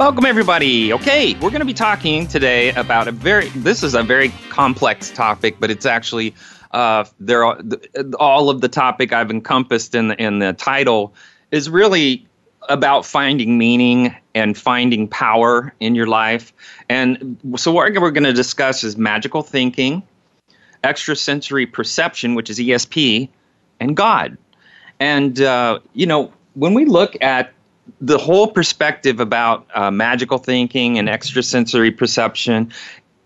Welcome, everybody. Okay, we're going to be talking today about a very, this is a very complex topic, but it's actually, uh, there are, all of the topic I've encompassed in the, in the title is really about finding meaning and finding power in your life. And so, what we're going to discuss is magical thinking, extrasensory perception, which is ESP, and God. And, uh, you know, when we look at the whole perspective about uh, magical thinking and extrasensory perception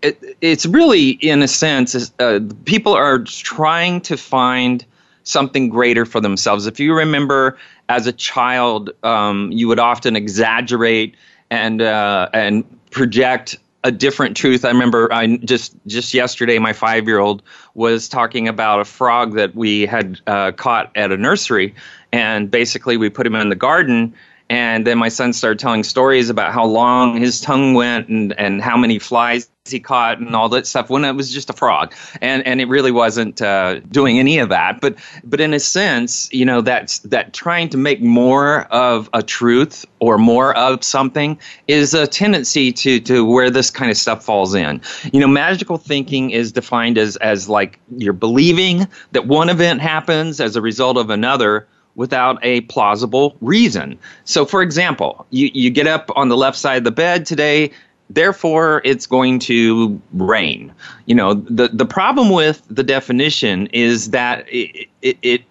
it, it's really in a sense uh, people are trying to find something greater for themselves if you remember as a child um, you would often exaggerate and uh, and project a different truth. I remember I just just yesterday my five year old was talking about a frog that we had uh, caught at a nursery, and basically we put him in the garden and then my son started telling stories about how long his tongue went and, and how many flies he caught and all that stuff when it was just a frog. And and it really wasn't uh, doing any of that. But but in a sense, you know, that's that trying to make more of a truth or more of something is a tendency to to where this kind of stuff falls in. You know, magical thinking is defined as as like you're believing that one event happens as a result of another without a plausible reason. So, for example, you, you get up on the left side of the bed today, therefore it's going to rain. You know, the, the problem with the definition is that it, it, it,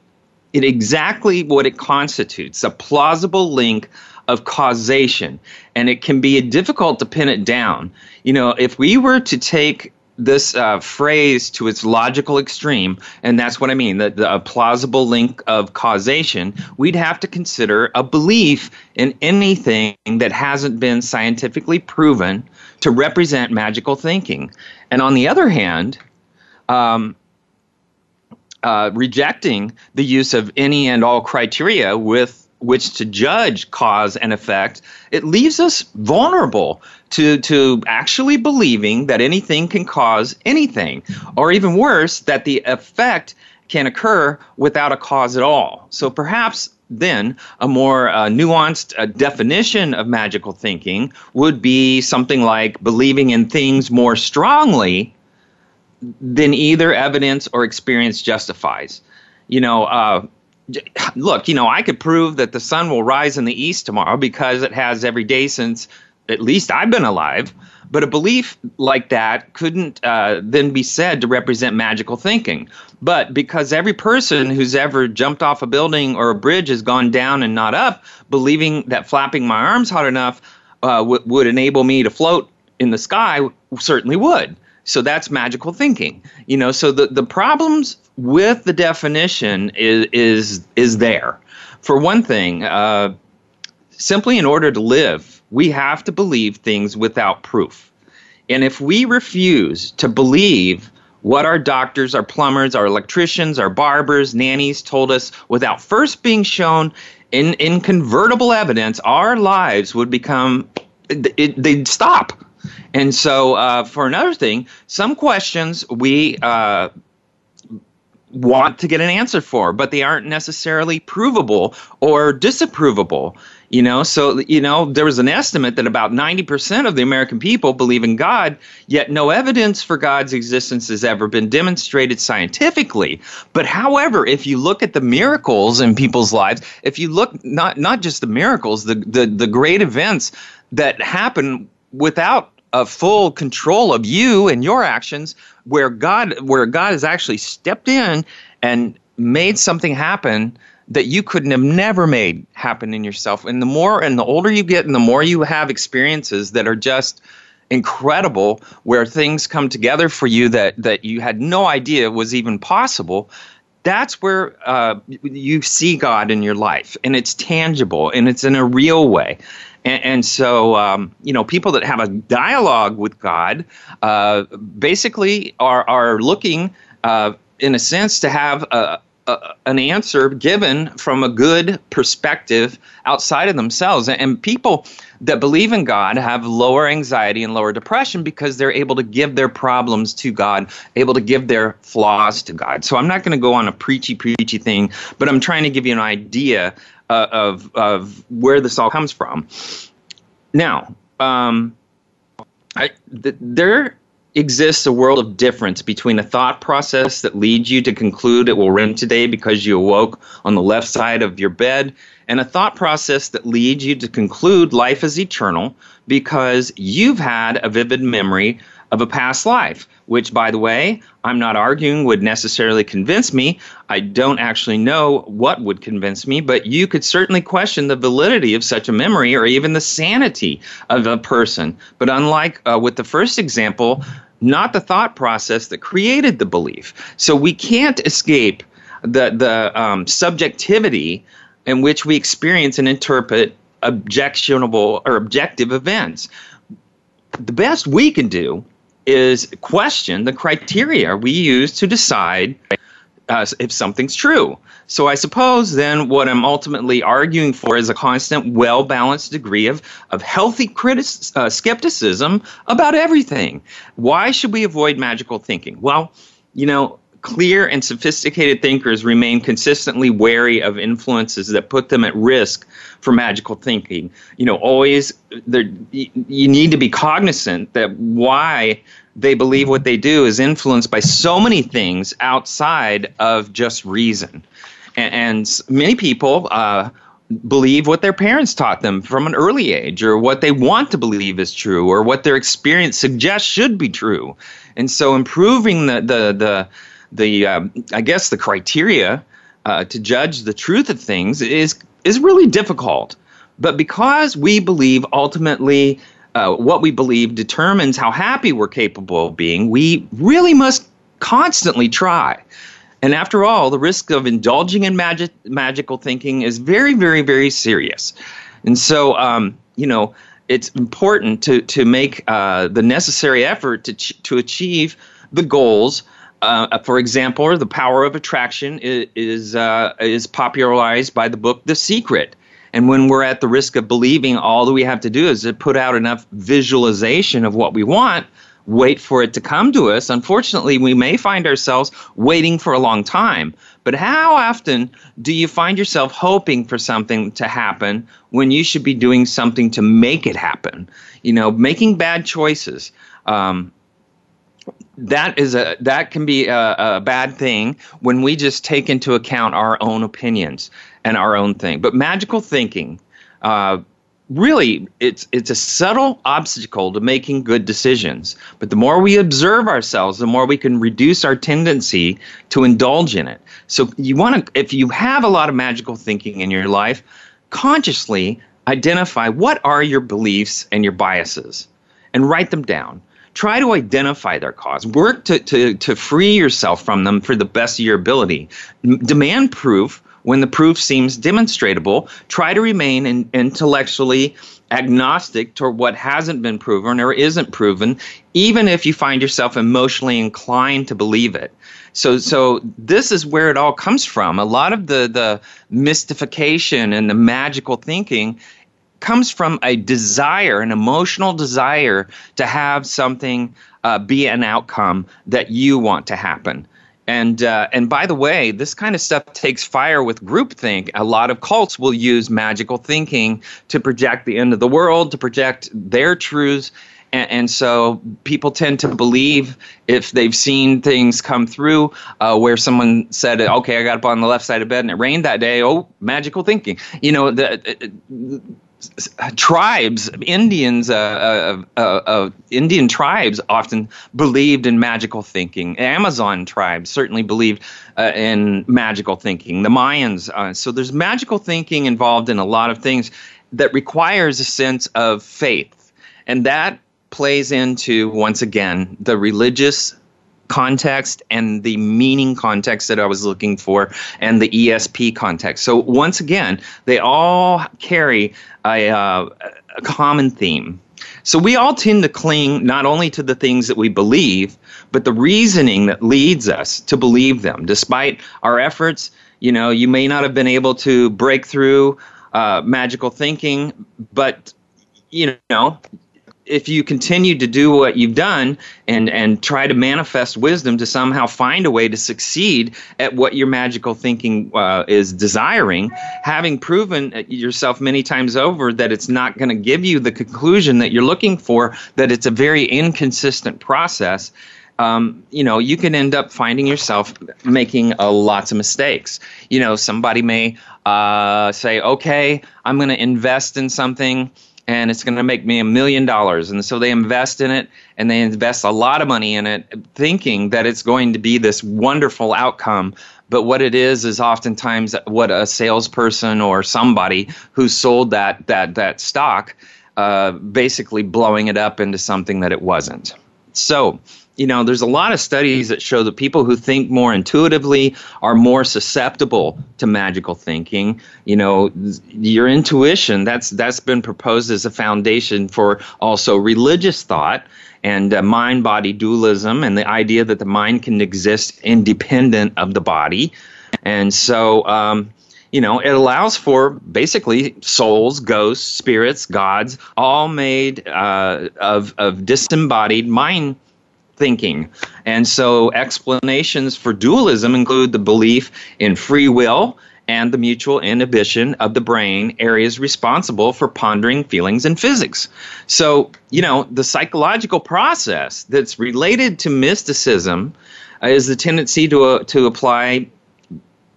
it exactly what it constitutes a plausible link of causation and it can be difficult to pin it down you know if we were to take this uh, phrase to its logical extreme, and that's what I mean the, the, a plausible link of causation, we'd have to consider a belief in anything that hasn't been scientifically proven to represent magical thinking. And on the other hand, um, uh, rejecting the use of any and all criteria with which to judge cause and effect, it leaves us vulnerable to, to actually believing that anything can cause anything, or even worse, that the effect can occur without a cause at all. So perhaps then a more uh, nuanced uh, definition of magical thinking would be something like believing in things more strongly than either evidence or experience justifies. You know, uh, look, you know, I could prove that the sun will rise in the east tomorrow because it has every day since at least I've been alive. But a belief like that couldn't uh, then be said to represent magical thinking. But because every person who's ever jumped off a building or a bridge has gone down and not up, believing that flapping my arms hard enough uh, w- would enable me to float in the sky certainly would. So that's magical thinking. You know, so the, the problems with the definition is is is there. For one thing, uh, simply in order to live, we have to believe things without proof. And if we refuse to believe what our doctors, our plumbers, our electricians, our barbers, nannies told us without first being shown in in convertible evidence, our lives would become, it, they'd stop. And so, uh, for another thing, some questions we uh, want to get an answer for, but they aren't necessarily provable or disapprovable. You know, so you know there was an estimate that about 90% of the American people believe in God, yet no evidence for God's existence has ever been demonstrated scientifically. But however, if you look at the miracles in people's lives, if you look not not just the miracles, the the, the great events that happen without a full control of you and your actions where God where God has actually stepped in and made something happen that you couldn't have never made happen in yourself. And the more and the older you get and the more you have experiences that are just incredible where things come together for you that that you had no idea was even possible that's where uh, you see God in your life, and it's tangible and it's in a real way. And, and so, um, you know, people that have a dialogue with God uh, basically are, are looking, uh, in a sense, to have a, an answer given from a good perspective outside of themselves. And people that believe in God have lower anxiety and lower depression because they're able to give their problems to God, able to give their flaws to God. So I'm not going to go on a preachy, preachy thing, but I'm trying to give you an idea uh, of, of where this all comes from. Now, um, I, th- there exists a world of difference between a thought process that leads you to conclude it will rain today because you awoke on the left side of your bed and a thought process that leads you to conclude life is eternal because you've had a vivid memory of a past life, which, by the way, I'm not arguing would necessarily convince me. I don't actually know what would convince me, but you could certainly question the validity of such a memory or even the sanity of a person. But unlike uh, with the first example, not the thought process that created the belief. So we can't escape the, the um, subjectivity in which we experience and interpret objectionable or objective events. The best we can do is question the criteria we use to decide uh, if something's true. So I suppose then what I'm ultimately arguing for is a constant, well balanced degree of, of healthy critic- uh, skepticism about everything. Why should we avoid magical thinking? Well, you know, clear and sophisticated thinkers remain consistently wary of influences that put them at risk for magical thinking. You know, always you need to be cognizant that why they believe what they do is influenced by so many things outside of just reason. And, and many people uh, believe what their parents taught them from an early age, or what they want to believe is true, or what their experience suggests should be true. And so, improving the the the the um, I guess the criteria uh, to judge the truth of things is is really difficult. But because we believe ultimately uh, what we believe determines how happy we're capable of being, we really must constantly try. And after all, the risk of indulging in magic, magical thinking is very, very, very serious. And so, um, you know, it's important to to make uh, the necessary effort to ch- to achieve the goals uh, for example, the power of attraction is is, uh, is popularized by the book The Secret. And when we're at the risk of believing, all that we have to do is to put out enough visualization of what we want, wait for it to come to us. Unfortunately, we may find ourselves waiting for a long time. But how often do you find yourself hoping for something to happen when you should be doing something to make it happen? You know, making bad choices. Um, that is a that can be a, a, bad thing when we just take into account our own opinions and our own thing. But magical thinking, uh, really, it's it's a subtle obstacle to making good decisions. But the more we observe ourselves, the more we can reduce our tendency to indulge in it. So you want to, if you have a lot of magical thinking in your life, consciously identify what are your beliefs and your biases, and write them down try to identify their cause. Work to, to, to free yourself from them for the best of your ability. Demand proof when the proof seems demonstrable. Try to remain in, intellectually agnostic toward what hasn't been proven or isn't proven, even if you find yourself emotionally inclined to believe it. So, so this is where it all comes from. A lot of the the mystification and the magical thinking comes from a desire, an emotional desire to have something uh, be an outcome that you want to happen. And uh, and by the way, this kind of stuff takes fire with groupthink. A lot of cults will use magical thinking to project the end of the world, to project their truths. And, and so people tend to believe if they've seen things come through uh, where someone said, "Okay, I got up on the left side of bed and it rained that day." Oh, magical thinking. You know, the, tribes, Indians, uh uh, uh, uh, Indian tribes often believed in magical thinking. Amazon tribes certainly believed uh, in magical thinking. The Mayans. Uh, so there's magical thinking involved in a lot of things that requires a sense of faith, and that plays into once again the religious context and the meaning context that I was looking for and the ESP context. So once again, they all carry a, uh, a common theme. So we all tend to cling not only to the things that we believe, but the reasoning that leads us to believe them. Despite our efforts, you know, you may not have been able to break through uh, magical thinking, but you know, if you continue to do what you've done and and try to manifest wisdom to somehow find a way to succeed at what your magical thinking uh, is desiring having proven yourself many times over that it's not going to give you the conclusion that you're looking for that it's a very inconsistent process um, you know, you can end up finding yourself making uh, lots of mistakes. You know, somebody may uh, say, okay, I'm going to invest in something and it's going to make me a million dollars. And so they invest in it and they invest a lot of money in it, thinking that it's going to be this wonderful outcome. But what it is is oftentimes what a salesperson or somebody who sold that that that stock, uh, basically blowing it up into something that it wasn't. So you know, there's a lot of studies that show that people who think more intuitively are more susceptible to magical thinking. You know, your intuition that's that's been proposed as a foundation for also religious thought and uh, mind-body dualism and the idea that the mind can exist independent of the body. And so um, you know, it allows for basically souls, ghosts, spirits, gods, all made uh, of, of disembodied mind thinking. And so explanations for dualism include the belief in free will and the mutual inhibition of the brain areas responsible for pondering feelings and physics. So, you know, the psychological process that's related to mysticism is the tendency to, uh, to apply,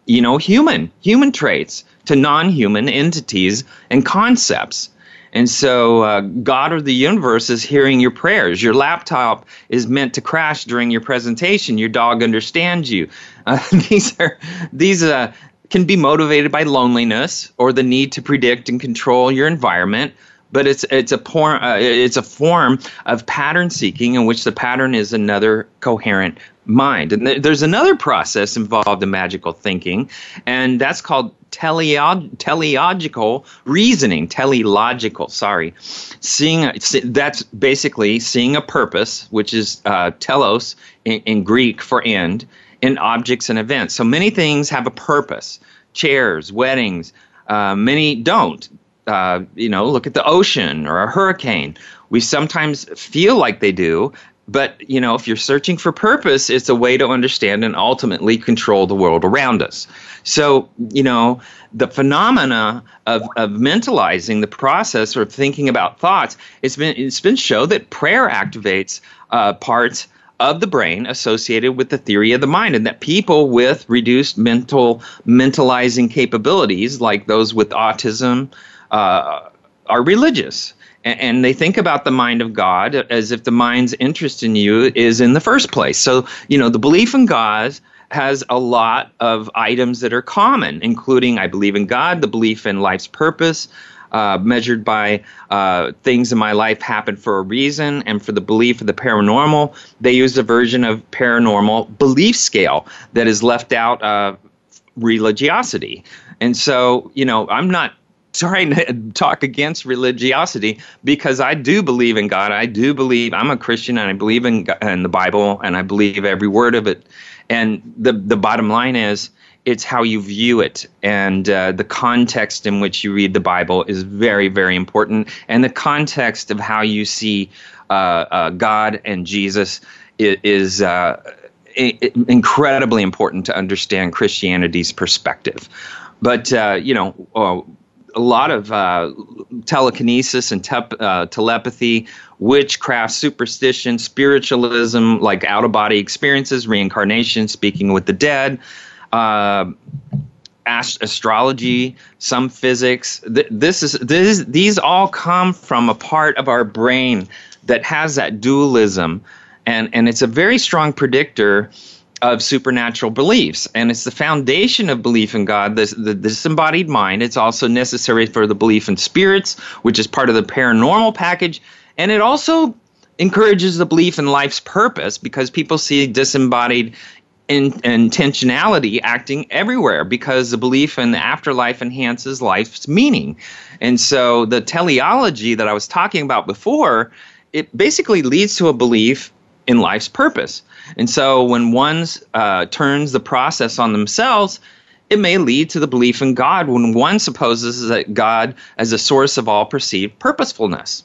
you know, human, human traits to non human entities and concepts. And so, uh, God or the universe is hearing your prayers. Your laptop is meant to crash during your presentation. Your dog understands you. Uh, these are these uh, can be motivated by loneliness or the need to predict and control your environment. But it's it's a por- uh, it's a form of pattern seeking in which the pattern is another coherent mind. And th- there's another process involved in magical thinking, and that's called teleog- teleological reasoning. Teleological, sorry. Seeing that's basically seeing a purpose, which is uh, telos in, in Greek for end, in objects and events. So many things have a purpose. Chairs, weddings. Uh, many don't. Uh, you know, look at the ocean or a hurricane. We sometimes feel like they do, but you know if you're searching for purpose it's a way to understand and ultimately control the world around us. So you know the phenomena of, of mentalizing the process or thinking about thoughts it's been it's been shown that prayer activates uh, parts of the brain associated with the theory of the mind and that people with reduced mental mentalizing capabilities like those with autism uh, are religious and they think about the mind of God as if the mind's interest in you is in the first place. So, you know, the belief in God has a lot of items that are common, including I believe in God, the belief in life's purpose, uh, measured by uh, things in my life happen for a reason, and for the belief of the paranormal, they use a version of paranormal belief scale that is left out of religiosity. And so, you know, I'm not trying to talk against religiosity because I do believe in God. I do believe I'm a Christian and I believe in, in the Bible and I believe every word of it. And the the bottom line is it's how you view it and uh, the context in which you read the Bible is very very important and the context of how you see uh, uh, God and Jesus is. is uh, incredibly important to understand Christianity's perspective. But uh, you know, uh, a lot of uh, telekinesis and tep- uh, telepathy, witchcraft, superstition, spiritualism, like out of body experiences, reincarnation, speaking with the dead, uh, ast- astrology, some physics. Th- this is this, these all come from a part of our brain that has that dualism, and and it's a very strong predictor of supernatural beliefs. And it's the foundation of belief in God, the, the, disembodied mind. It's also necessary for the belief in spirits, which is part of the paranormal package. And it also encourages the belief in life's purpose because people see disembodied in, intentionality acting everywhere because the belief in the afterlife enhances life's meaning. And so the teleology that I was talking about before, it basically leads to a belief in life's purpose. And so when one uh, turns the process on themselves, it may lead to the belief in God when one supposes that God as a source of all perceived purposefulness.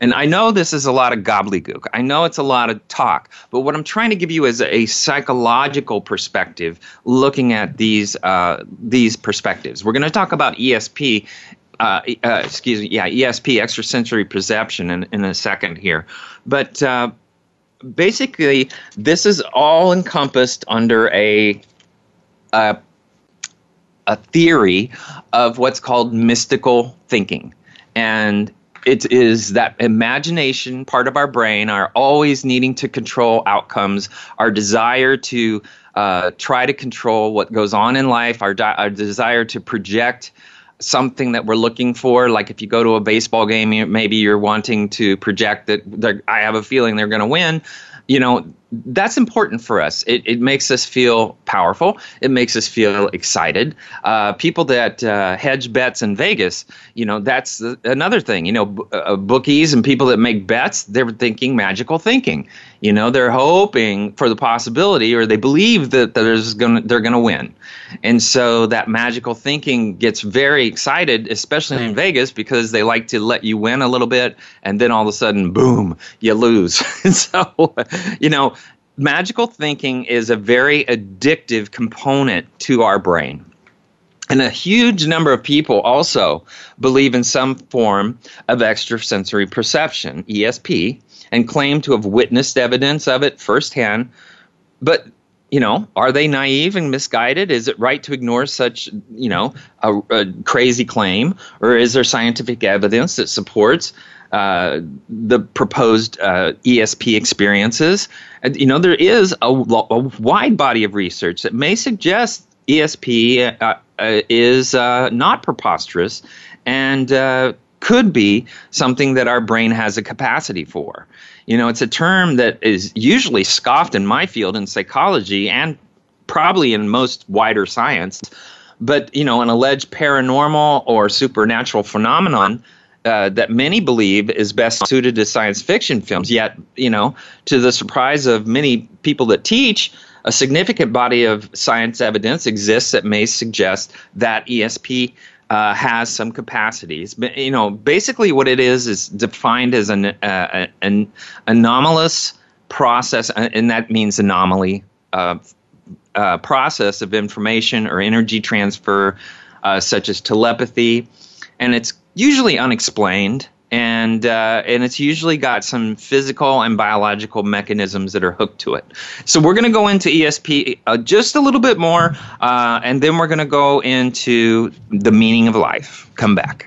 And I know this is a lot of gobbledygook. I know it's a lot of talk, but what I'm trying to give you is a psychological perspective looking at these uh, these perspectives. We're going to talk about ESP. Uh, uh, excuse me, yeah, ESP, extrasensory perception, in, in a second here. But uh, basically, this is all encompassed under a, a a theory of what's called mystical thinking. And it is that imagination part of our brain, our always needing to control outcomes, our desire to uh, try to control what goes on in life, our, di- our desire to project something that we're looking for. Like if you go to a baseball game, maybe you're wanting to project that I have a feeling they're going to win. You know, that's important for us. It, it makes us feel powerful. It makes us feel excited. Uh, people that uh, hedge bets in Vegas, you know, that's another thing. You know, b- uh, bookies and people that make bets, they're thinking magical thinking. You know, they're hoping for the possibility, or they believe that, that there's gonna, they're to win, and so that magical thinking gets very excited, especially in Vegas, because they like to let you win a little bit, and then all of a sudden, boom, you lose. so, you know magical thinking is a very addictive component to our brain. And a huge number of people also believe in some form of extrasensory perception, ESP, and claim to have witnessed evidence of it firsthand. But, you know, are they naive and misguided? Is it right to ignore such, you know, a, a crazy claim? Or is there scientific evidence that supports uh, the proposed uh, ESP experiences. And, you know, there is a, a, wide body of research that may suggest ESP uh, uh, is uh, not preposterous and could be something that our brain has a capacity for. You know, it's a term that is usually scoffed in my field in psychology and probably in most wider science. But, you know, an alleged paranormal or supernatural phenomenon uh, that many believe is best suited to science fiction films. Yet, you know, to the surprise of many people that teach, a significant body of science evidence exists that may suggest that ESP uh, has some capacities. But, you know, basically what it is is defined as an, uh, an anomalous process, uh, and that means anomaly. Uh, uh, process of information or energy transfer, such as telepathy, and it's usually unexplained and uh, and it's usually got some physical and biological mechanisms that are hooked to it. So we're going to go into ESP uh, just a little bit more, uh, and then we're going to go into the meaning of life. Come back.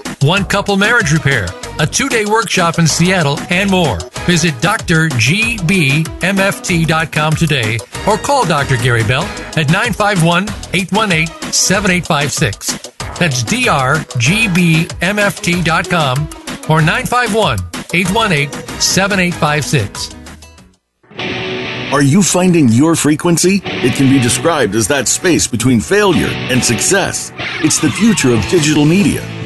one couple marriage repair, a two day workshop in Seattle, and more. Visit drgbmft.com today or call Dr. Gary Bell at 951 818 7856. That's drgbmft.com or 951 818 7856. Are you finding your frequency? It can be described as that space between failure and success. It's the future of digital media.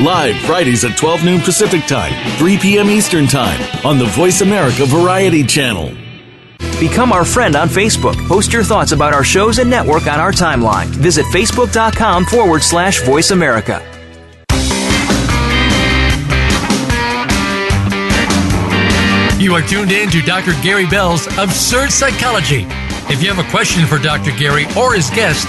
Live Fridays at 12 noon Pacific Time, 3 p.m. Eastern Time on the Voice America Variety Channel. Become our friend on Facebook. Post your thoughts about our shows and network on our timeline. Visit facebook.com forward slash voice America. You are tuned in to Dr. Gary Bell's Absurd Psychology. If you have a question for Dr. Gary or his guest,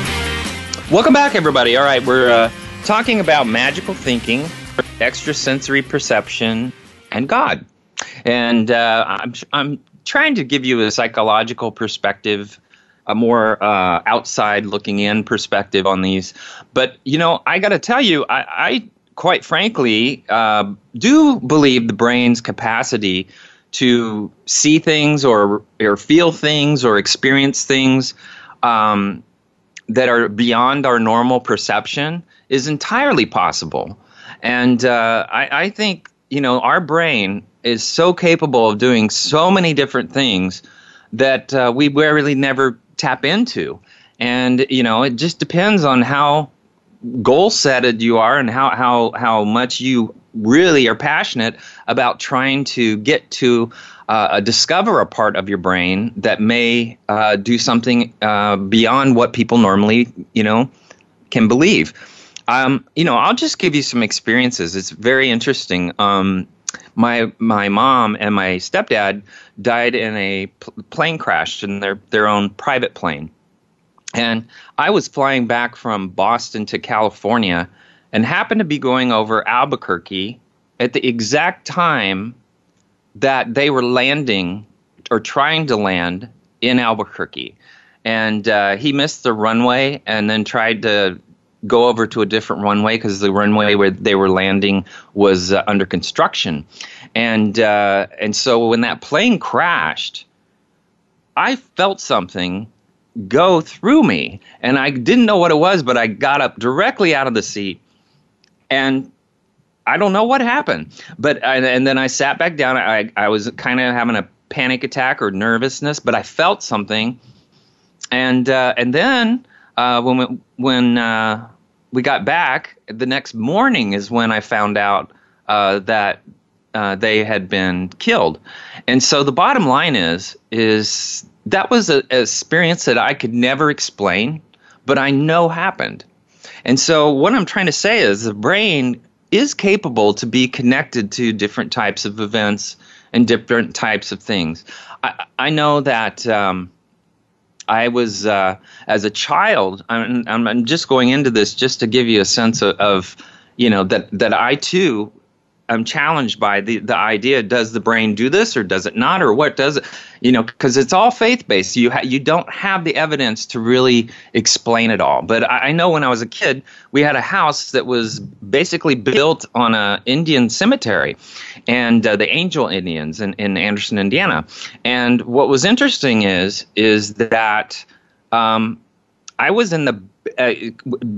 Welcome back, everybody. All right, we're uh, talking about magical thinking, extrasensory perception, and God. And uh, I'm, I'm trying to give you a psychological perspective a more uh, outside looking in perspective on these. But you know, I got to tell you, I, I quite frankly, uh, do believe the brain's capacity to see things or or feel things or experience things um, that are beyond our normal perception is entirely possible. And uh, I, I think you know our brain is so capable of doing so many different things that uh, we really never tap into. And you know, it just depends on how goal setted you are and how, how, how much you really are passionate about trying to get to uh, discover a part of your brain that may uh, do something uh, beyond what people normally, you know, can believe. Um, you know, I'll just give you some experiences. It's very interesting. Um, my my mom and my stepdad died in a pl- plane crash in their their own private plane and I was flying back from Boston to California and happened to be going over Albuquerque at the exact time that they were landing or trying to land in Albuquerque. And uh, he missed the runway and then tried to go over to a different runway because the runway where they were landing was uh, under construction. And, uh, and so when that plane crashed, I felt something go through me. And I didn't know what it was, but I got up directly out of the seat and I don't know what happened. But I, and then I sat back down. I, I was kind of having a panic attack or nervousness, but I felt something. And uh, and then uh, when we, when uh, we got back the next morning is when I found out uh, that uh, they had been killed. And so the bottom line is is that was an experience that I could never explain, but I know happened. And so, what I'm trying to say is the brain is capable to be connected to different types of events and different types of things. I, I know that um, I was, uh, as a child, I'm, I'm, just going into this just to give you a sense of, of you know, that, that I too I'm challenged by the the idea: does the brain do this, or does it not, or what does it? You know, because it's all faith based. You ha- you don't have the evidence to really explain it all. But I, I know when I was a kid, we had a house that was basically built on a Indian cemetery, and uh, the Angel Indians in, in Anderson, Indiana. And what was interesting is is that um, I was in the uh,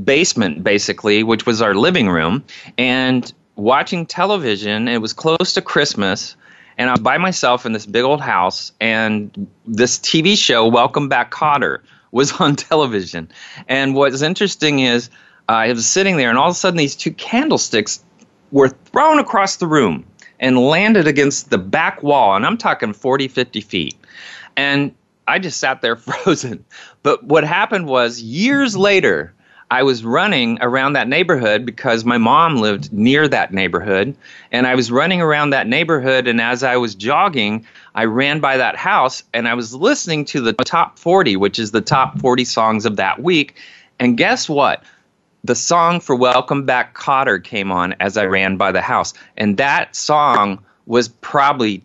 basement basically, which was our living room, and watching television. It was close to Christmas, and I was by myself in this big old house, and this TV show, Welcome Back Kotter, was on television. And what's interesting is uh, I was sitting there, and all of a sudden, these two candlesticks were thrown across the room and landed against the back wall, and I'm talking 40, 50 feet. And I just sat there frozen. But what happened was years later, I was running around that neighborhood because my mom lived near that neighborhood. And I was running around that neighborhood. And as I was jogging, I ran by that house and I was listening to the top 40, which is the top 40 songs of that week. And guess what? The song for Welcome Back Kotter came on as I ran by the house. And that song was probably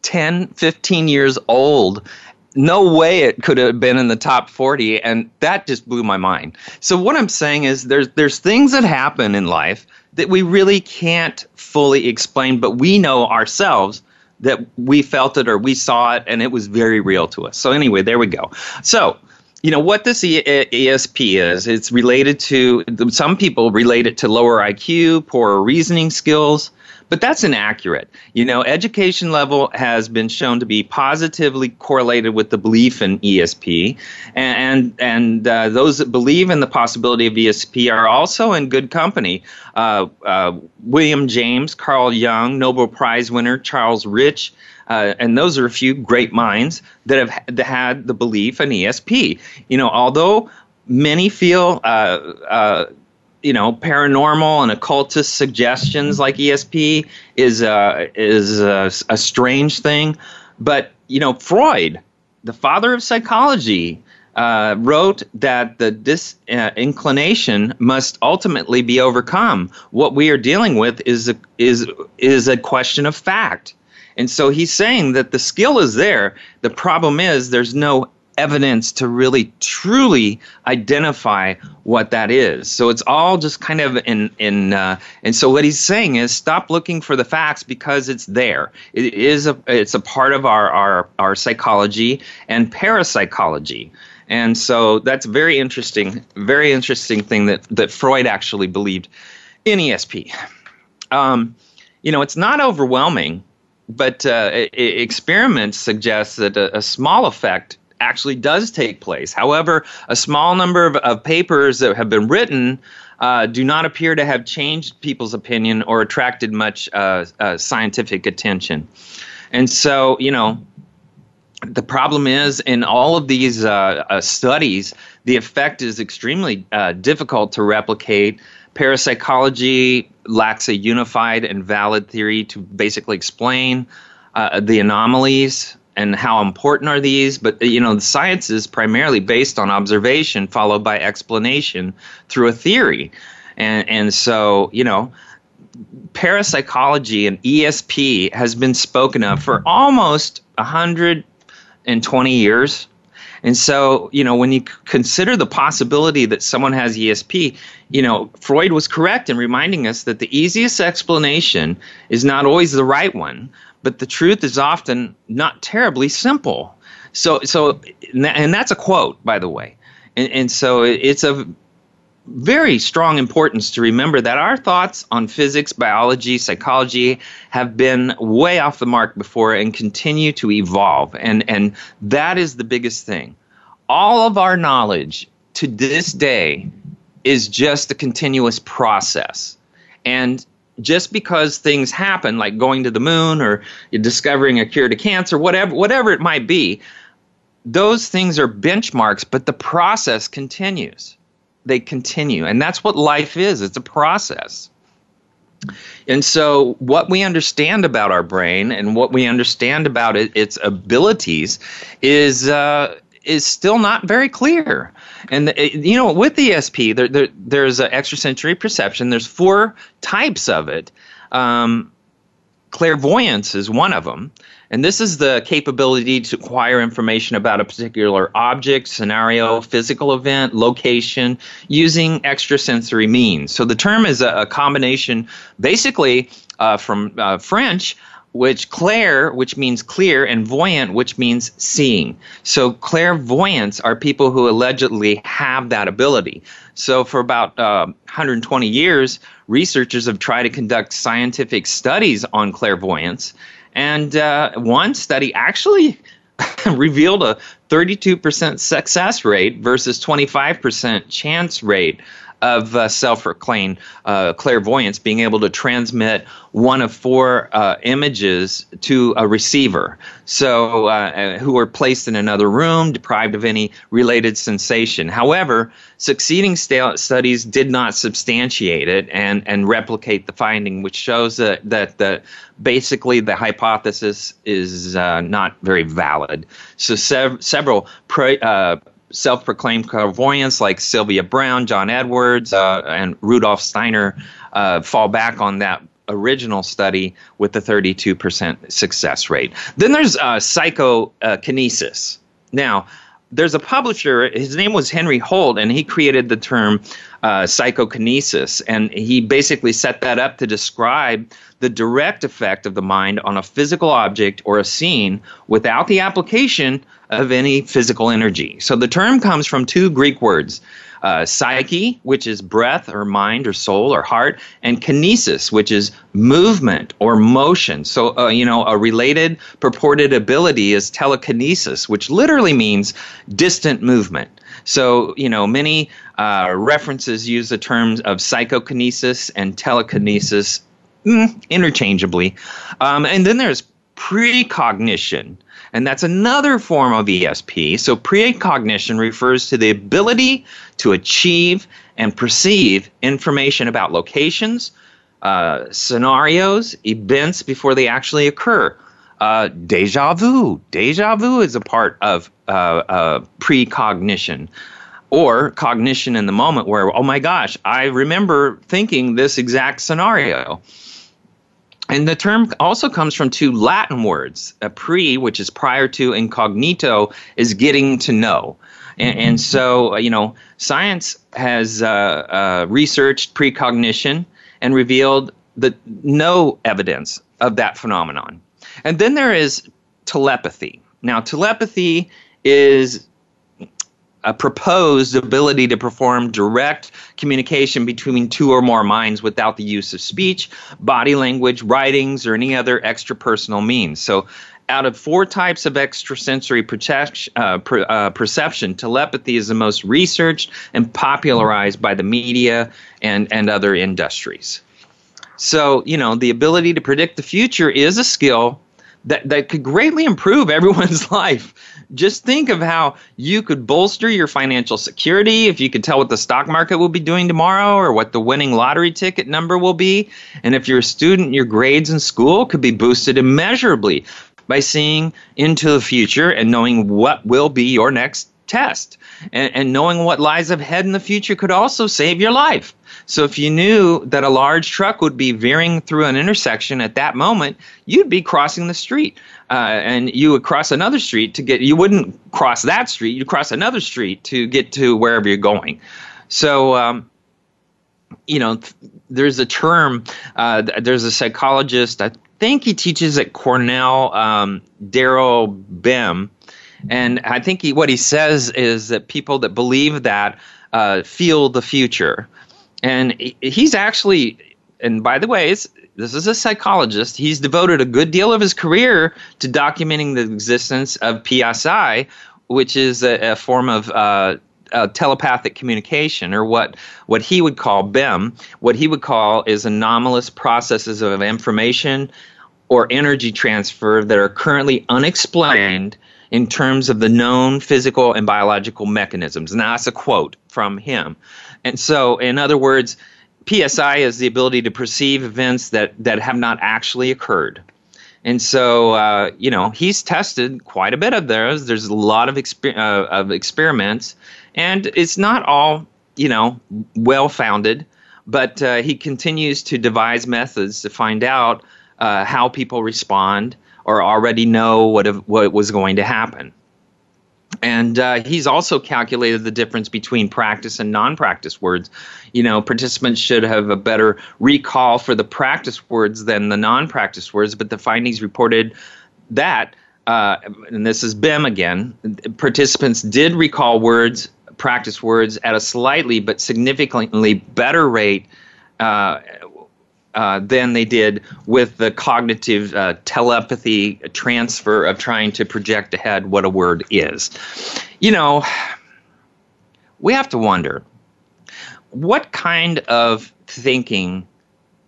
10, 15 years old no way it could have been in the top 40 and that just blew my mind. So what i'm saying is there's there's things that happen in life that we really can't fully explain but we know ourselves that we felt it or we saw it and it was very real to us. So anyway there we go. So you know what this ESP is it's related to some people relate it to lower IQ poorer reasoning skills but that's inaccurate. You know, education level has been shown to be positively correlated with the belief in ESP, and and uh, those that believe in the possibility of ESP are also in good company. Uh, uh, William James, Carl Jung, Nobel Prize winner Charles Richet. Uh, and those are a few great minds that have that had the belief in ESP. You know, although many feel uh, uh, you know paranormal and occultist suggestions like ESP is uh, is a, a strange thing, but you know Freud, the father of psychology, uh, wrote that the disinclination uh, must ultimately be overcome. What we are dealing with is a, is is a question of fact. And so he's saying that the skill is there. The problem is there's no evidence to really truly identify what that is. So it's all just kind of in in uh, and so what he's saying is stop looking for the facts because it's there. It is a it's a part of our our our psychology and parapsychology. And so that's very interesting, very interesting thing that that Freud actually believed in ESP. Um, you know, it's not overwhelming, but uh, experiments suggest that a, a small effect actually does take place. However, a small number of, of papers that have been written uh, do not appear to have changed people's opinion or attracted much uh, uh, scientific attention. And so, you know, the problem is in all of these uh, uh, studies, the effect is extremely uh, difficult to replicate. Parapsychology lacks a unified and valid theory to basically explain the anomalies and how important are these but you know the science is primarily based on observation followed by explanation through a theory. And and so you know parapsychology and ESP has been spoken of for almost 120 years. And so, you know, when you consider the possibility that someone has ESP, you know, Freud was correct in reminding us that the easiest explanation is not always the right one, but the truth is often not terribly simple. So, so, and that's a quote, by the way. And, and so it's of very strong importance to remember that our thoughts on physics, biology, psychology have been way off the mark before and continue to evolve. And, and that is the biggest thing. All of our knowledge to this day is just a continuous process. And just because things happen, like going to the moon or discovering a cure to cancer, whatever, whatever it might be, those things are benchmarks, but the process continues. They continue. And that's what life is it's a process. And so, what we understand about our brain and what we understand about it, its abilities is uh, is still not very clear. And the, you know, with ESP, there, there there's an extrasensory perception. There's four types of it. Um, clairvoyance is one of them. And this is the capability to acquire information about a particular object, scenario, physical event, location, using extrasensory means. So the term is a, a combination, basically, uh, from uh, French which clair, which means clear, and voyant, which means seeing. So clairvoyants are people who allegedly have that ability. So for about uh, 120 years, researchers have tried to conduct scientific studies on clairvoyance, and uh, one study actually revealed a 32% success rate versus 25% chance rate of uh, self-proclaimed uh, clairvoyance being able to transmit one of four uh, images to a receiver. So, uh, who are placed in another room, deprived of any related sensation. However, succeeding st- studies did not substantiate it and, and replicate the finding, which shows that that the basically the hypothesis is uh, not very valid. So, sev- several. Pre- uh, self-proclaimed clairvoyants like Sylvia Browne, John Edwards, uh, and Rudolf Steiner uh, fall back on that original study with the 32% success rate. Then there's uh, psychokinesis. Now, there's a publisher, his name was Henry Holt, and he created the term uh, psychokinesis. And he basically set that up to describe the direct effect of the mind on a physical object or a scene without the application of any physical energy. So the term comes from two Greek words uh, psyche, which is breath or mind or soul or heart, and kinesis, which is movement or motion. So, uh, you know, a related purported ability is telekinesis, which literally means distant movement. So, you know, many uh, references use the terms of psychokinesis and telekinesis mm, interchangeably. Um, and then there's precognition. And that's another form of ESP. So, precognition refers to the ability to achieve and perceive information about locations, uh, scenarios, events before they actually occur. Uh, deja vu. Deja vu is a part of uh, uh, precognition or cognition in the moment where, oh my gosh, I remember thinking this exact scenario. And the term also comes from two Latin words. A pre, which is prior to, incognito is getting to know. And, and so, uh, you know, science has uh, uh, researched precognition and revealed the no evidence of that phenomenon. And then there is telepathy. Now, telepathy is a proposed ability to perform direct communication between two or more minds without the use of speech, body language, writings, or any other extrapersonal means. So, out of four types of extrasensory protection, uh, per, uh, perception, telepathy is the most researched and popularized by the media and, and other industries. So, you know, the ability to predict the future is a skill that, that could greatly improve everyone's life. Just think of how you could bolster your financial security if you could tell what the stock market will be doing tomorrow or what the winning lottery ticket number will be. And if you're a student, your grades in school could be boosted immeasurably by seeing into the future and knowing what will be your next test. And, and knowing what lies ahead in the future could also save your life. So if you knew that a large truck would be veering through an intersection at that moment, you'd be crossing the street. Uh, and you would cross another street to get, you wouldn't cross that street, you'd cross another street to get to wherever you're going. So, um, you know, th- there's a term, uh, th- there's a psychologist, I think he teaches at Cornell, um, Daryl Bem. And I think he, what he says is that people that believe that uh, feel the future and he's actually and by the way this is a psychologist he's devoted a good deal of his career to documenting the existence of psi which is a, a form of uh, uh, telepathic communication, or what what he would call Bem. What he would call is anomalous processes of information or energy transfer that are currently unexplained in terms of the known physical and biological mechanisms. And that's a quote from him. And so, in other words, PSI is the ability to perceive events that, that have not actually occurred. And so, uh, you know, he's tested quite a bit of those. There's a lot of, exper- uh, of experiments, and it's not all, you know, well founded, but uh, he continues to devise methods to find out uh, how people respond or already know what, what was going to happen. And uh, he's also calculated the difference between practice and non practice words. You know, participants should have a better recall for the practice words than the non practice words, but the findings reported that, uh, and this is Bem again, participants did recall words, practice words, at a slightly but significantly better rate uh, uh, than they did with the cognitive uh, telepathy transfer of trying to project ahead what a word is. You know, we have to wonder what kind of thinking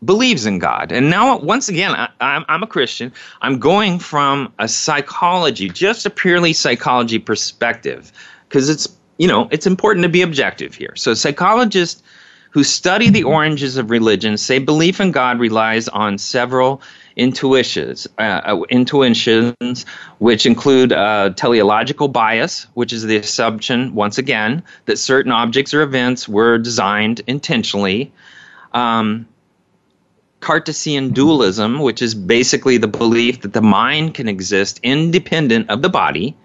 believes in God. And now, once again, I, I'm, I'm a Christian. I'm going from a psychology, just a purely psychology perspective, because it's you know it's important to be objective here. So psychologists who study the oranges of religion say belief in God relies on several intuitions, uh, uh, intuitions which include uh, teleological bias, which is the assumption, once again, that certain objects or events were designed intentionally. Um, Cartesian dualism, which is basically the belief that the mind can exist independent of the body.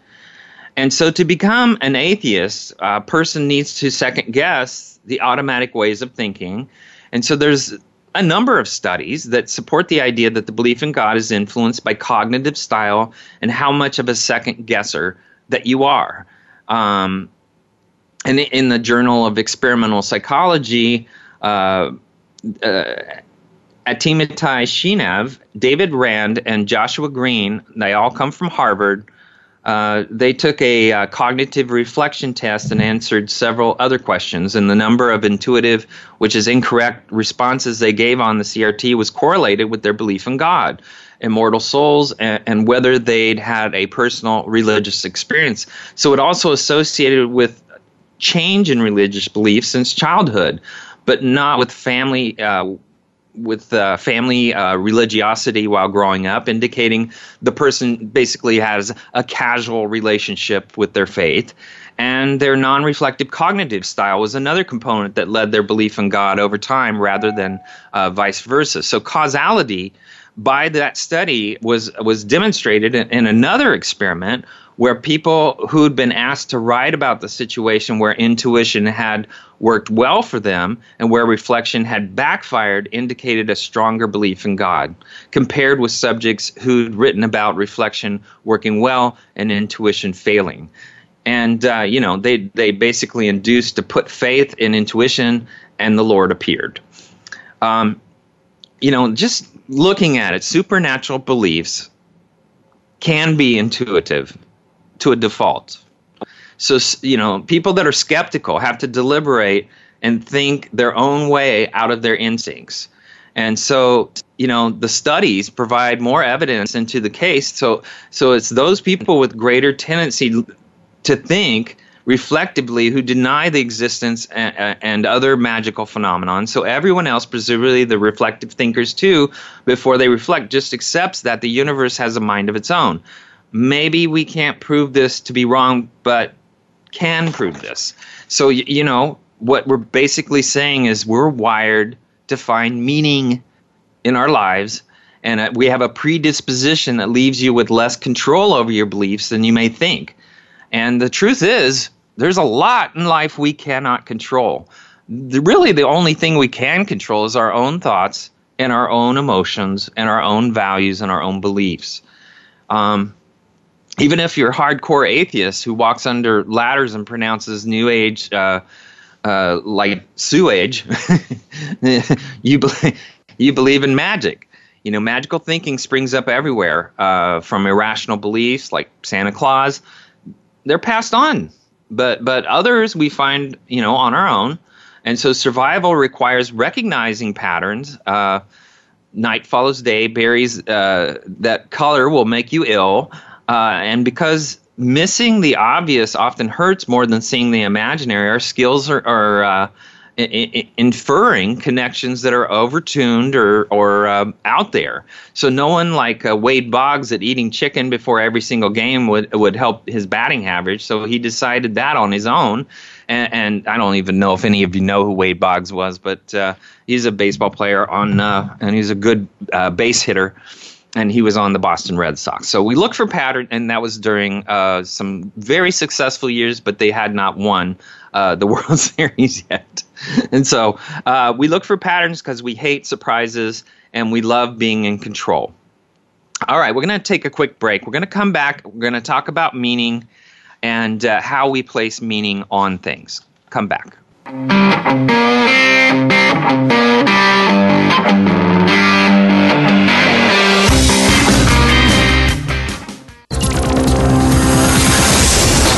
And so, to become an atheist, a person needs to second guess the automatic ways of thinking. And so, there's a number of studies that support the idea that the belief in God is influenced by cognitive style and how much of a second guesser that you are. Um, and in the Journal of Experimental Psychology, uh, uh, Amitai Shenhav, David Rand, and Joshua Greene, they all come from Harvard. Uh, they took a uh, cognitive reflection test and answered several other questions, and the number of intuitive, which is incorrect, responses they gave on the CRT was correlated with their belief in God, immortal souls, and, and whether they'd had a personal religious experience. So it also associated with change in religious beliefs since childhood, but not with family. Uh, with uh, family uh, religiosity while growing up, indicating the person basically has a casual relationship with their faith. And their non reflective cognitive style was another component that led their belief in God over time rather than uh, vice versa. So, causality by that study was, was demonstrated in, in another experiment where people who'd been asked to write about the situation where intuition had worked well for them and where reflection had backfired indicated a stronger belief in God, compared with subjects who'd written about reflection working well and intuition failing. And, uh, you know, they, they basically induced to put faith in intuition, and the Lord appeared. Um, you know, just looking at it, supernatural beliefs can be intuitive to a default. So, you know, people that are skeptical have to deliberate and think their own way out of their instincts. And so, you know, the studies provide more evidence into the case. So, so it's those people with greater tendency to think reflectively who deny the existence and, and other magical phenomenon. So everyone else, presumably the reflective thinkers too, before they reflect, just accepts that the universe has a mind of its own maybe we can't prove this to be wrong, but can prove this. So, you know, what we're basically saying is we're wired to find meaning in our lives, and uh, we have a predisposition that leaves you with less control over your beliefs than you may think. And the truth is, there's a lot in life we cannot control. The, really, the only thing we can control is our own thoughts and our own emotions and our own values and our own beliefs. Um, even if you're hardcore atheist who walks under ladders and pronounces New Age uh, uh, like sewage, you believe, you believe in magic. You know, magical thinking springs up everywhere uh, from irrational beliefs like Santa Claus. They're passed on, but but others we find you know on our own, and so survival requires recognizing patterns. Uh, night follows day. Berries uh, that color will make you ill. Uh, and because missing the obvious often hurts more than seeing the imaginary, our skills are, are uh, I- I- inferring connections that are overtuned or, or uh, out there. So no one like uh, Wade Boggs at eating chicken before every single game would would help his batting average. So he decided that on his own. And, and I don't even know if any of you know who Wade Boggs was, but uh, he's a baseball player on, uh, and he's a good uh, base hitter and he was on the Boston Red Sox. So we looked for pattern, and that was during uh, some very successful years, but they had not won uh, the World Series yet. and so uh, we look for patterns because we hate surprises and we love being in control. All right, we're going to take a quick break. We're going to come back. We're going to talk about meaning and uh, how we place meaning on things. Come back.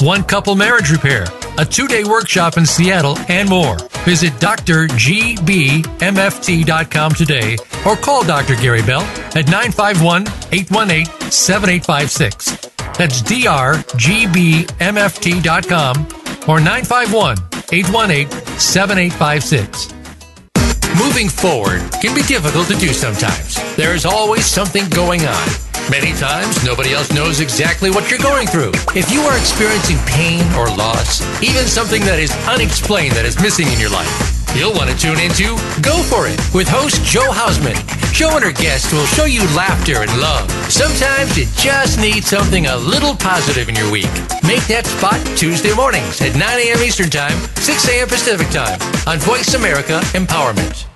one couple marriage repair, a two day workshop in Seattle, and more. Visit drgbmft.com today or call Dr. Gary Bell at 951 818 7856. That's drgbmft.com or 951 818 7856. Moving forward can be difficult to do sometimes. There is always something going on. Many times, nobody else knows exactly what you're going through. If you are experiencing pain or loss, even something that is unexplained that is missing in your life, You'll want to tune into Go For It with host Joe Hausman. Joe and her guests will show you laughter and love. Sometimes you just need something a little positive in your week. Make that spot Tuesday mornings at 9 a.m. Eastern Time, 6 a.m. Pacific Time on Voice America Empowerment.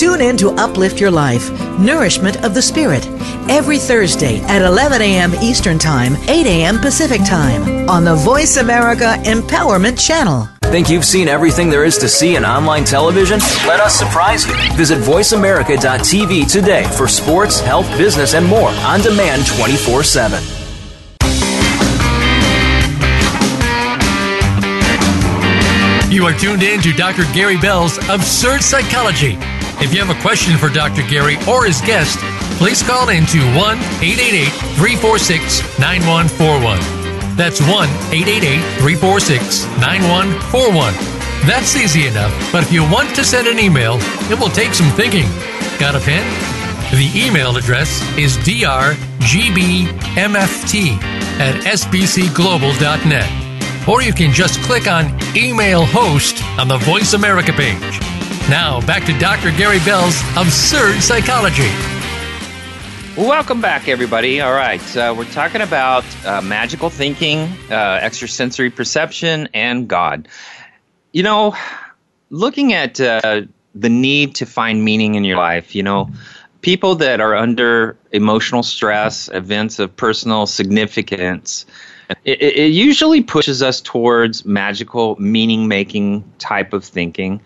Tune in to Uplift Your Life Nourishment of the Spirit every Thursday at 11 a.m. Eastern Time, 8 a.m. Pacific Time on the Voice America Empowerment Channel. Think you've seen everything there is to see in online television? Let us surprise you. Visit VoiceAmerica.tv today for sports, health, business, and more on demand 24 7. You are tuned in to Dr. Gary Bell's Absurd Psychology. If you have a question for Dr. Gary or his guest, please call in to 1 888 346 9141. That's 1 888 346 9141. That's easy enough, but if you want to send an email, it will take some thinking. Got a pen? The email address is drgbmft at sbcglobal.net. Or you can just click on Email Host on the Voice America page. Now, back to Dr. Gary Bell's Absurd Psychology. Welcome back, everybody. All right, uh, we're talking about uh, magical thinking, uh, extrasensory perception, and God. You know, looking at uh, the need to find meaning in your life, you know, people that are under emotional stress, events of personal significance, it, it usually pushes us towards magical, meaning making type of thinking.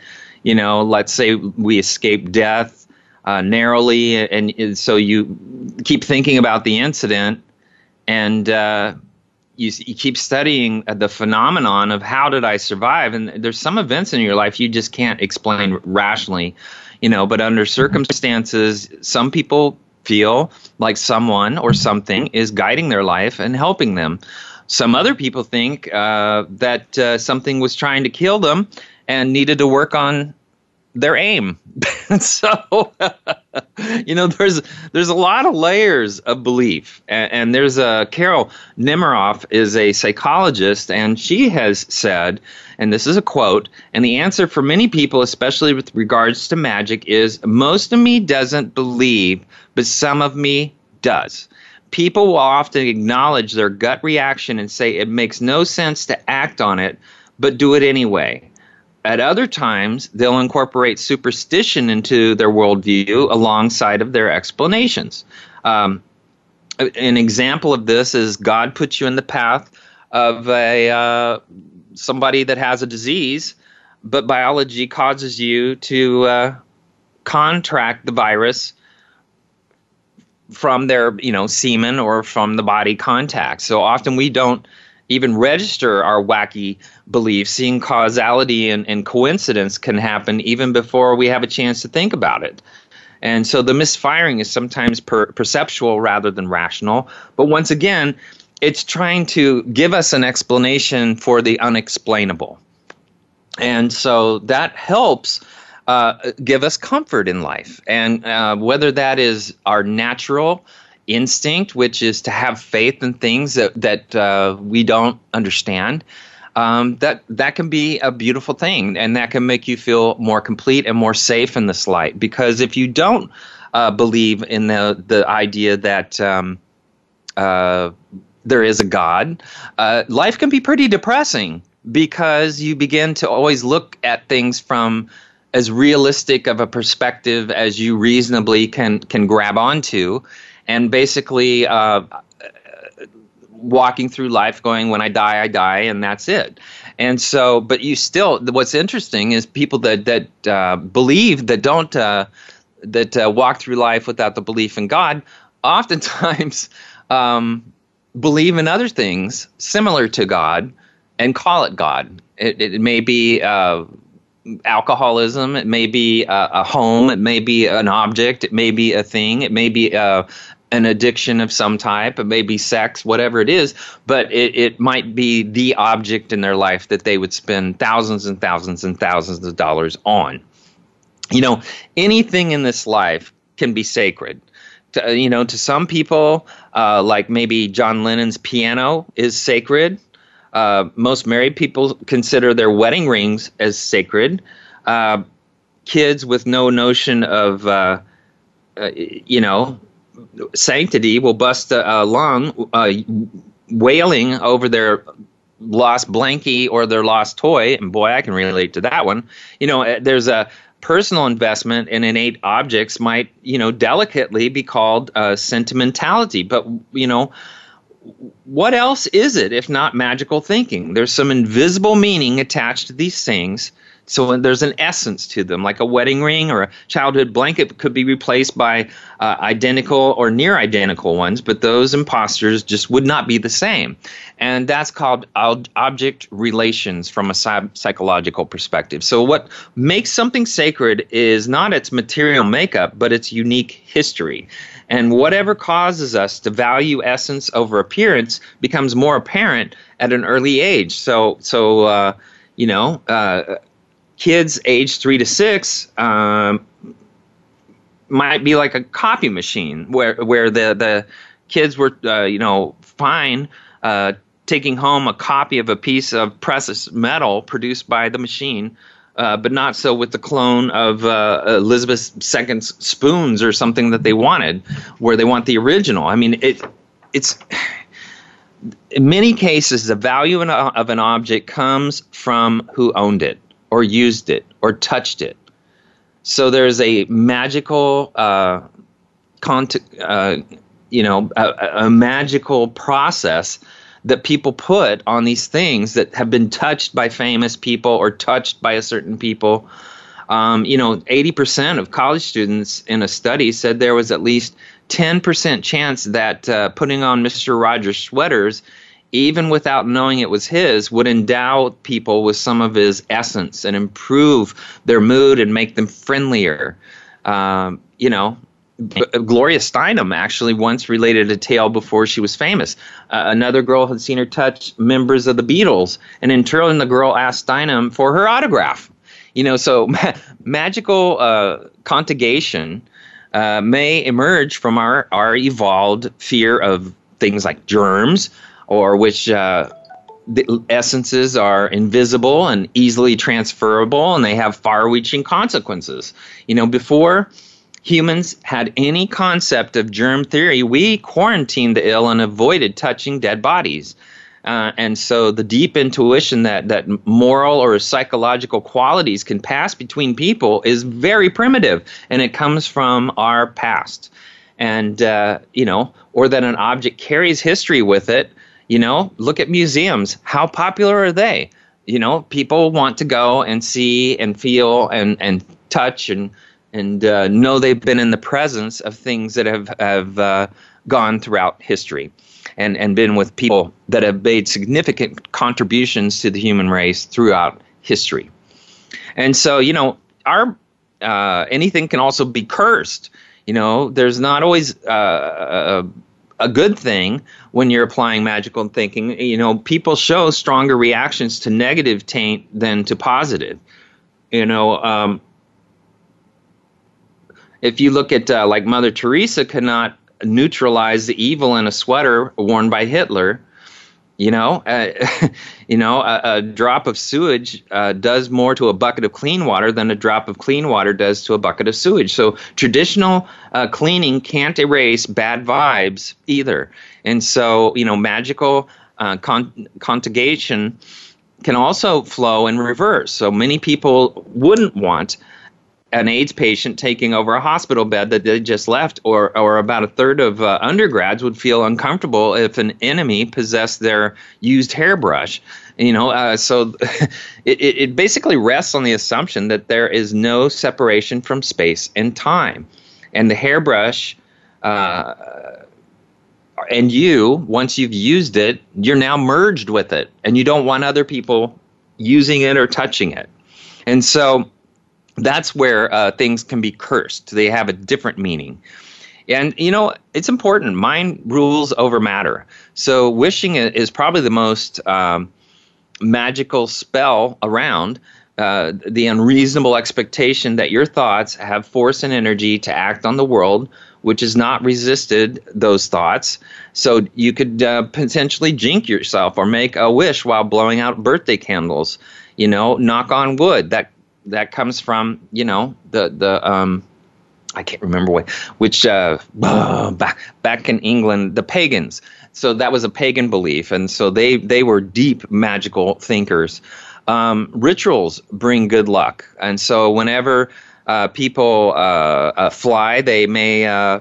You know, let's say we escape death uh, narrowly, and, and, so you keep thinking about the incident, and uh, you, you keep studying the phenomenon of how did I survive. And there's some events in your life you just can't explain rationally, you know. But under circumstances, some people feel like someone or something is guiding their life and helping them. Some other people think uh, that uh, something was trying to kill them and needed to work on their aim. so, you know, there's there's a lot of layers of belief, and, and there's a Carol Nemeroff is a psychologist, and she has said, and this is a quote, and the answer for many people, especially with regards to magic, is most of me doesn't believe, but some of me does people will often acknowledge their gut reaction and say it makes no sense to act on it, but do it anyway. At other times, they'll incorporate superstition into their worldview alongside of their explanations. Um, an example of this is God puts you in the path of a uh, somebody that has a disease, but biology causes you to uh, contract the virus from their you know semen or from the body contact. So often we don't even register our wacky beliefs. Seeing causality and, and coincidence can happen even before we have a chance to think about it. And so the misfiring is sometimes per- perceptual rather than rational. But once again, it's trying to give us an explanation for the unexplainable. And so that helps uh, give us comfort in life. And uh, whether that is our natural instinct, which is to have faith in things that, that uh, we don't understand, um, that, that can be a beautiful thing. And that can make you feel more complete and more safe in this light. Because if you don't uh, believe in the, the idea that um, uh, there is a God, uh, life can be pretty depressing because you begin to always look at things from as realistic of a perspective as you reasonably can can grab onto, and basically uh, walking through life going, when I die, I die, and that's it. And so, but you still, what's interesting is people that that uh, believe that don't. Uh, that uh, walk through life without the belief in God, oftentimes um, believe in other things similar to God and call it God. It, it may be uh, alcoholism, it may be a, a, home, it may be an object, it may be a thing, it may be uh, an addiction of some type, it may be sex, whatever it is, but it, it might be the object in their life that they would spend thousands and thousands and thousands of dollars on. You know, anything in this life can be sacred. To, you know, to some people, uh, like maybe John Lennon's piano is sacred. Uh, most married people consider their wedding rings as sacred. Uh, kids with no notion of, uh, uh, you know, sanctity will bust a, a lung uh, wailing over their lost blankie or their lost toy. And boy, I can relate to that one. You know, there's a personal investment in innate objects might, you know, delicately be called uh, sentimentality. But, you know, what else is it if not magical thinking? There's some invisible meaning attached to these things so there's an essence to them, like a wedding ring or a childhood blanket could be replaced by uh, identical or near identical ones, but those imposters just would not be the same. And that's called object relations from a psychological perspective. So what makes something sacred is not its material makeup, but its unique history. And whatever causes us to value essence over appearance becomes more apparent at an early age. So, so uh, you know, uh, kids age three to six um, might be like a copy machine where where the the kids were uh, you know fine uh, taking home a copy of a piece of precious metal produced by the machine. Uh, but not so with the clone of uh, Elizabeth II's spoons or something that they wanted, where they want the original. I mean, it it's in many cases the value of an object comes from who owned it or used it or touched it. So there's a magical, uh, cont- uh, you know, a, a magical process that people put on these things that have been touched by famous people or touched by a certain people. Um, you know, 80% of college students in a study said there was at least 10% chance that uh, putting on Mr. Rogers sweaters even without knowing it was his, would endow people with some of his essence and improve their mood and make them friendlier. Um, you know, B- Gloria Steinem actually once related a tale before she was famous. Uh, another girl had seen her touch members of the Beatles, and in turn, the girl asked Steinem for her autograph. You know, so ma- magical uh, contagion uh, may emerge from our, our evolved fear of things like germs, or which uh, essences are invisible and easily transferable and they have far reaching consequences. You know, before humans had any concept of germ theory, we quarantined the ill and avoided touching dead bodies. Uh, and so the deep intuition that, that moral or psychological qualities can pass between people is very primitive and it comes from our past. And, uh, you know, or that an object carries history with it you know, look at museums. How popular are they? You know, people want to go and see and feel and, and touch and and uh, know they've been in the presence of things that have have uh, gone throughout history, and and been with people that have made significant contributions to the human race throughout history. And so, you know, our uh, anything can also be cursed. You know, there's not always uh, a good thing when you're applying magical thinking. You know, people show stronger reactions to negative taint than to positive. You know, um, if you look at uh, like Mother Teresa could not neutralize the evil in a sweater worn by Hitler, you know, uh, you know, a, a, drop of sewage uh, does more to a bucket of clean water than a drop of clean water does to a bucket of sewage. So traditional uh, cleaning can't erase bad vibes either. And so, you know, magical uh, con- can also flow in reverse. So many people wouldn't want an AIDS patient taking over a hospital bed that they just left, or or about a third of uh, undergrads would feel uncomfortable if an enemy possessed their used hairbrush. You know, uh, so it, it basically rests on the assumption that there is no separation from space and time, and the hairbrush. Uh, and you, once you've used it, you're now merged with it, and you don't want other people using it or touching it. And so that's where uh, things can be cursed. They have a different meaning. And, you know, it's important. Mind rules over matter. So wishing is probably the most um, magical spell around. Uh, the unreasonable expectation that your thoughts have force and energy to act on the world, which has not resisted those thoughts. So you could uh, potentially jink yourself or make a wish while blowing out birthday candles. You know, knock on wood. That that comes from you know the the um, I can't remember what which uh, back back in England the pagans. So that was a pagan belief, and so they they were deep magical thinkers. Um, rituals bring good luck, and so whenever uh, people uh, uh fly, they may uh,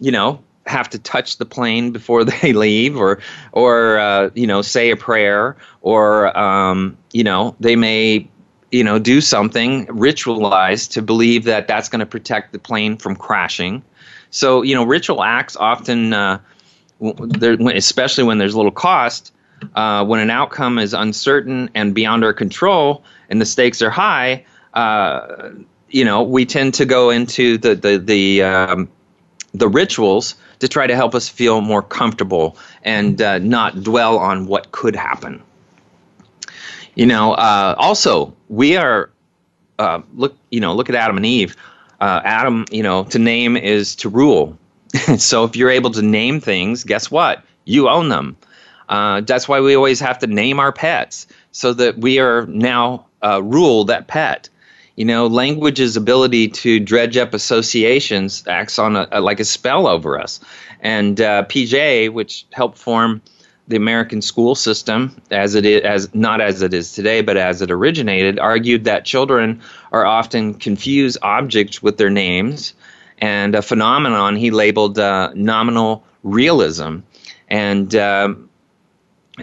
you know have to touch the plane before they leave, or or uh, you know say a prayer, or um, you know they may you know, do something ritualized to believe that that's going to protect the plane from crashing. So, you know, ritual acts often, uh, especially when there's little cost, uh, when an outcome is uncertain and beyond our control and the stakes are high, uh, you know, we tend to go into the the the um, the rituals to try to help us feel more comfortable and uh, not dwell on what could happen. You know, uh, also we are uh, look. You know, look at Adam and Eve. Uh, Adam, you know, to name is to rule. so if you're able to name things, guess what? You own them. Uh, that's why we always have to name our pets so that we are now uh, rule that pet. You know, language's ability to dredge up associations acts on a, a like a spell over us. And uh, Piaget, which helped form the American school system, as it is, as not as it is today, but as it originated, argued that children are often confuse objects with their names, and a phenomenon he labeled uh, nominal realism. And um,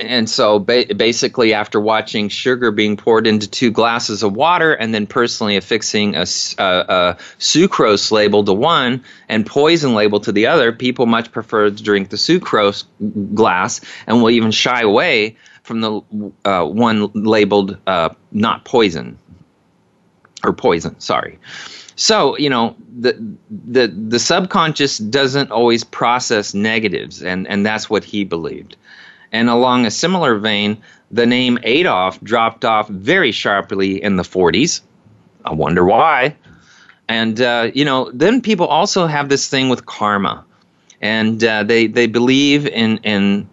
and so ba- basically, after watching sugar being poured into two glasses of water and then personally affixing a, a, a, sucrose label to one and poison label to the other, people much prefer to drink the sucrose glass and will even shy away from the uh, one labeled uh, not poison or poison. Sorry. So you know the the the subconscious doesn't always process negatives, and and that's what he believed. And along a similar vein, the name Adolf dropped off very sharply in the 40s. I wonder why. And, uh, you know, then people also have this thing with karma. And uh, they, they believe in, in,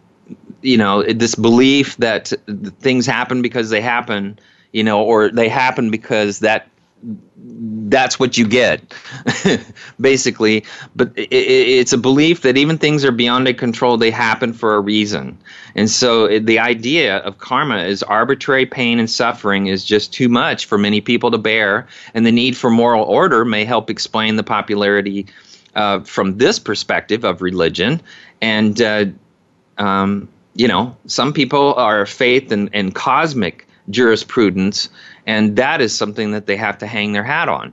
you know, this belief that things happen because they happen, you know, or they happen because that that's what you get basically. But it, it's a belief that even things are beyond a control they happen for a reason. And so the idea of karma is arbitrary pain and suffering is just too much for many people to bear and the need for moral order may help explain the popularity uh, from this perspective of religion. And uh, um, you know some people are faith and, and cosmic jurisprudence and that is something that they have to hang their hat on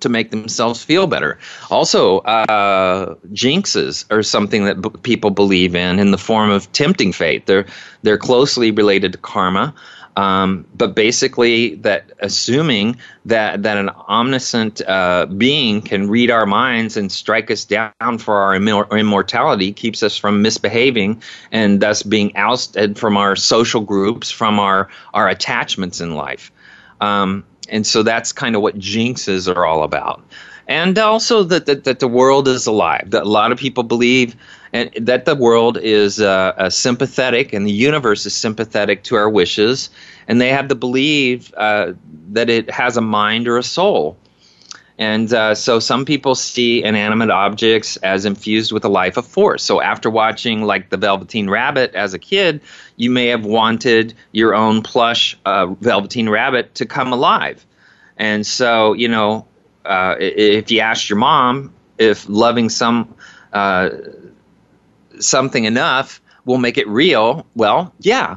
to make themselves feel better. Also, uh, jinxes are something that b- people believe in in the form of tempting fate. They're they're closely related to karma, um, but basically that assuming that that an omniscient uh, being can read our minds and strike us down for our immor- immortality keeps us from misbehaving and thus being ousted from our social groups, from our our attachments in life. Um, and so that's kind of what jinxes are all about. And also that, that, that the world is alive. That a lot of people believe and that the world is uh, sympathetic and the universe is sympathetic to our wishes, and they have to believe uh, that it has a mind or a soul. And uh, so some people see inanimate objects as infused with a life of force. So after watching like the Velveteen Rabbit as a kid, you may have wanted your own plush uh, Velveteen Rabbit to come alive. And so, you know, uh, if you asked your mom if loving some uh, something enough will make it real, well, yeah.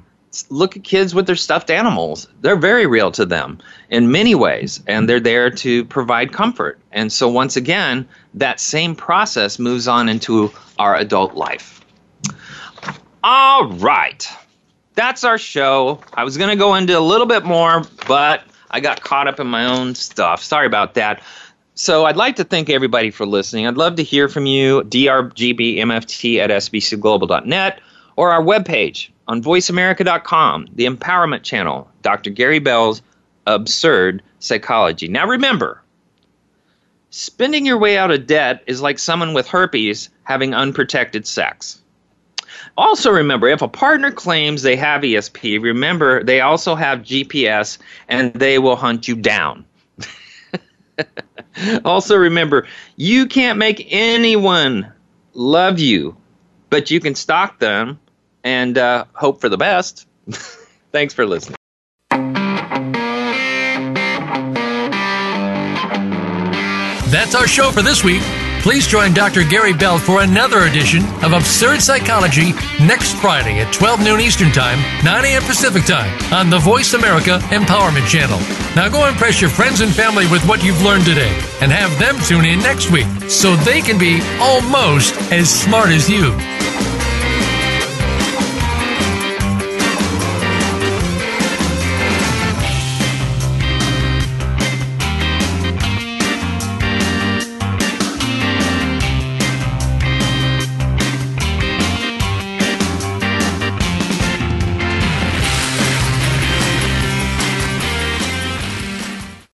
Look at kids with their stuffed animals. They're very real to them in many ways, and they're there to provide comfort. And so, once again, that same process moves on into our adult life. All right. That's our show. I was going to go into a little bit more, but I got caught up in my own stuff. Sorry about that. So I'd like to thank everybody for listening. I'd love to hear from you, drgbmft at sbcglobal.net, or our webpage on voiceamerica.com, the empowerment channel, Dr. Gary Bell's Absurd Psychology. Now remember, spending your way out of debt is like someone with herpes having unprotected sex. Also, remember if a partner claims they have ESP, remember they also have GPS and they will hunt you down. also, remember you can't make anyone love you, but you can stalk them and uh, hope for the best. Thanks for listening. That's our show for this week. Please join Dr. Gary Bell for another edition of Absurd Psychology next Friday at 12 noon Eastern Time, 9 a.m. Pacific Time on the Voice America Empowerment Channel. Now go impress your friends and family with what you've learned today and have them tune in next week so they can be almost as smart as you.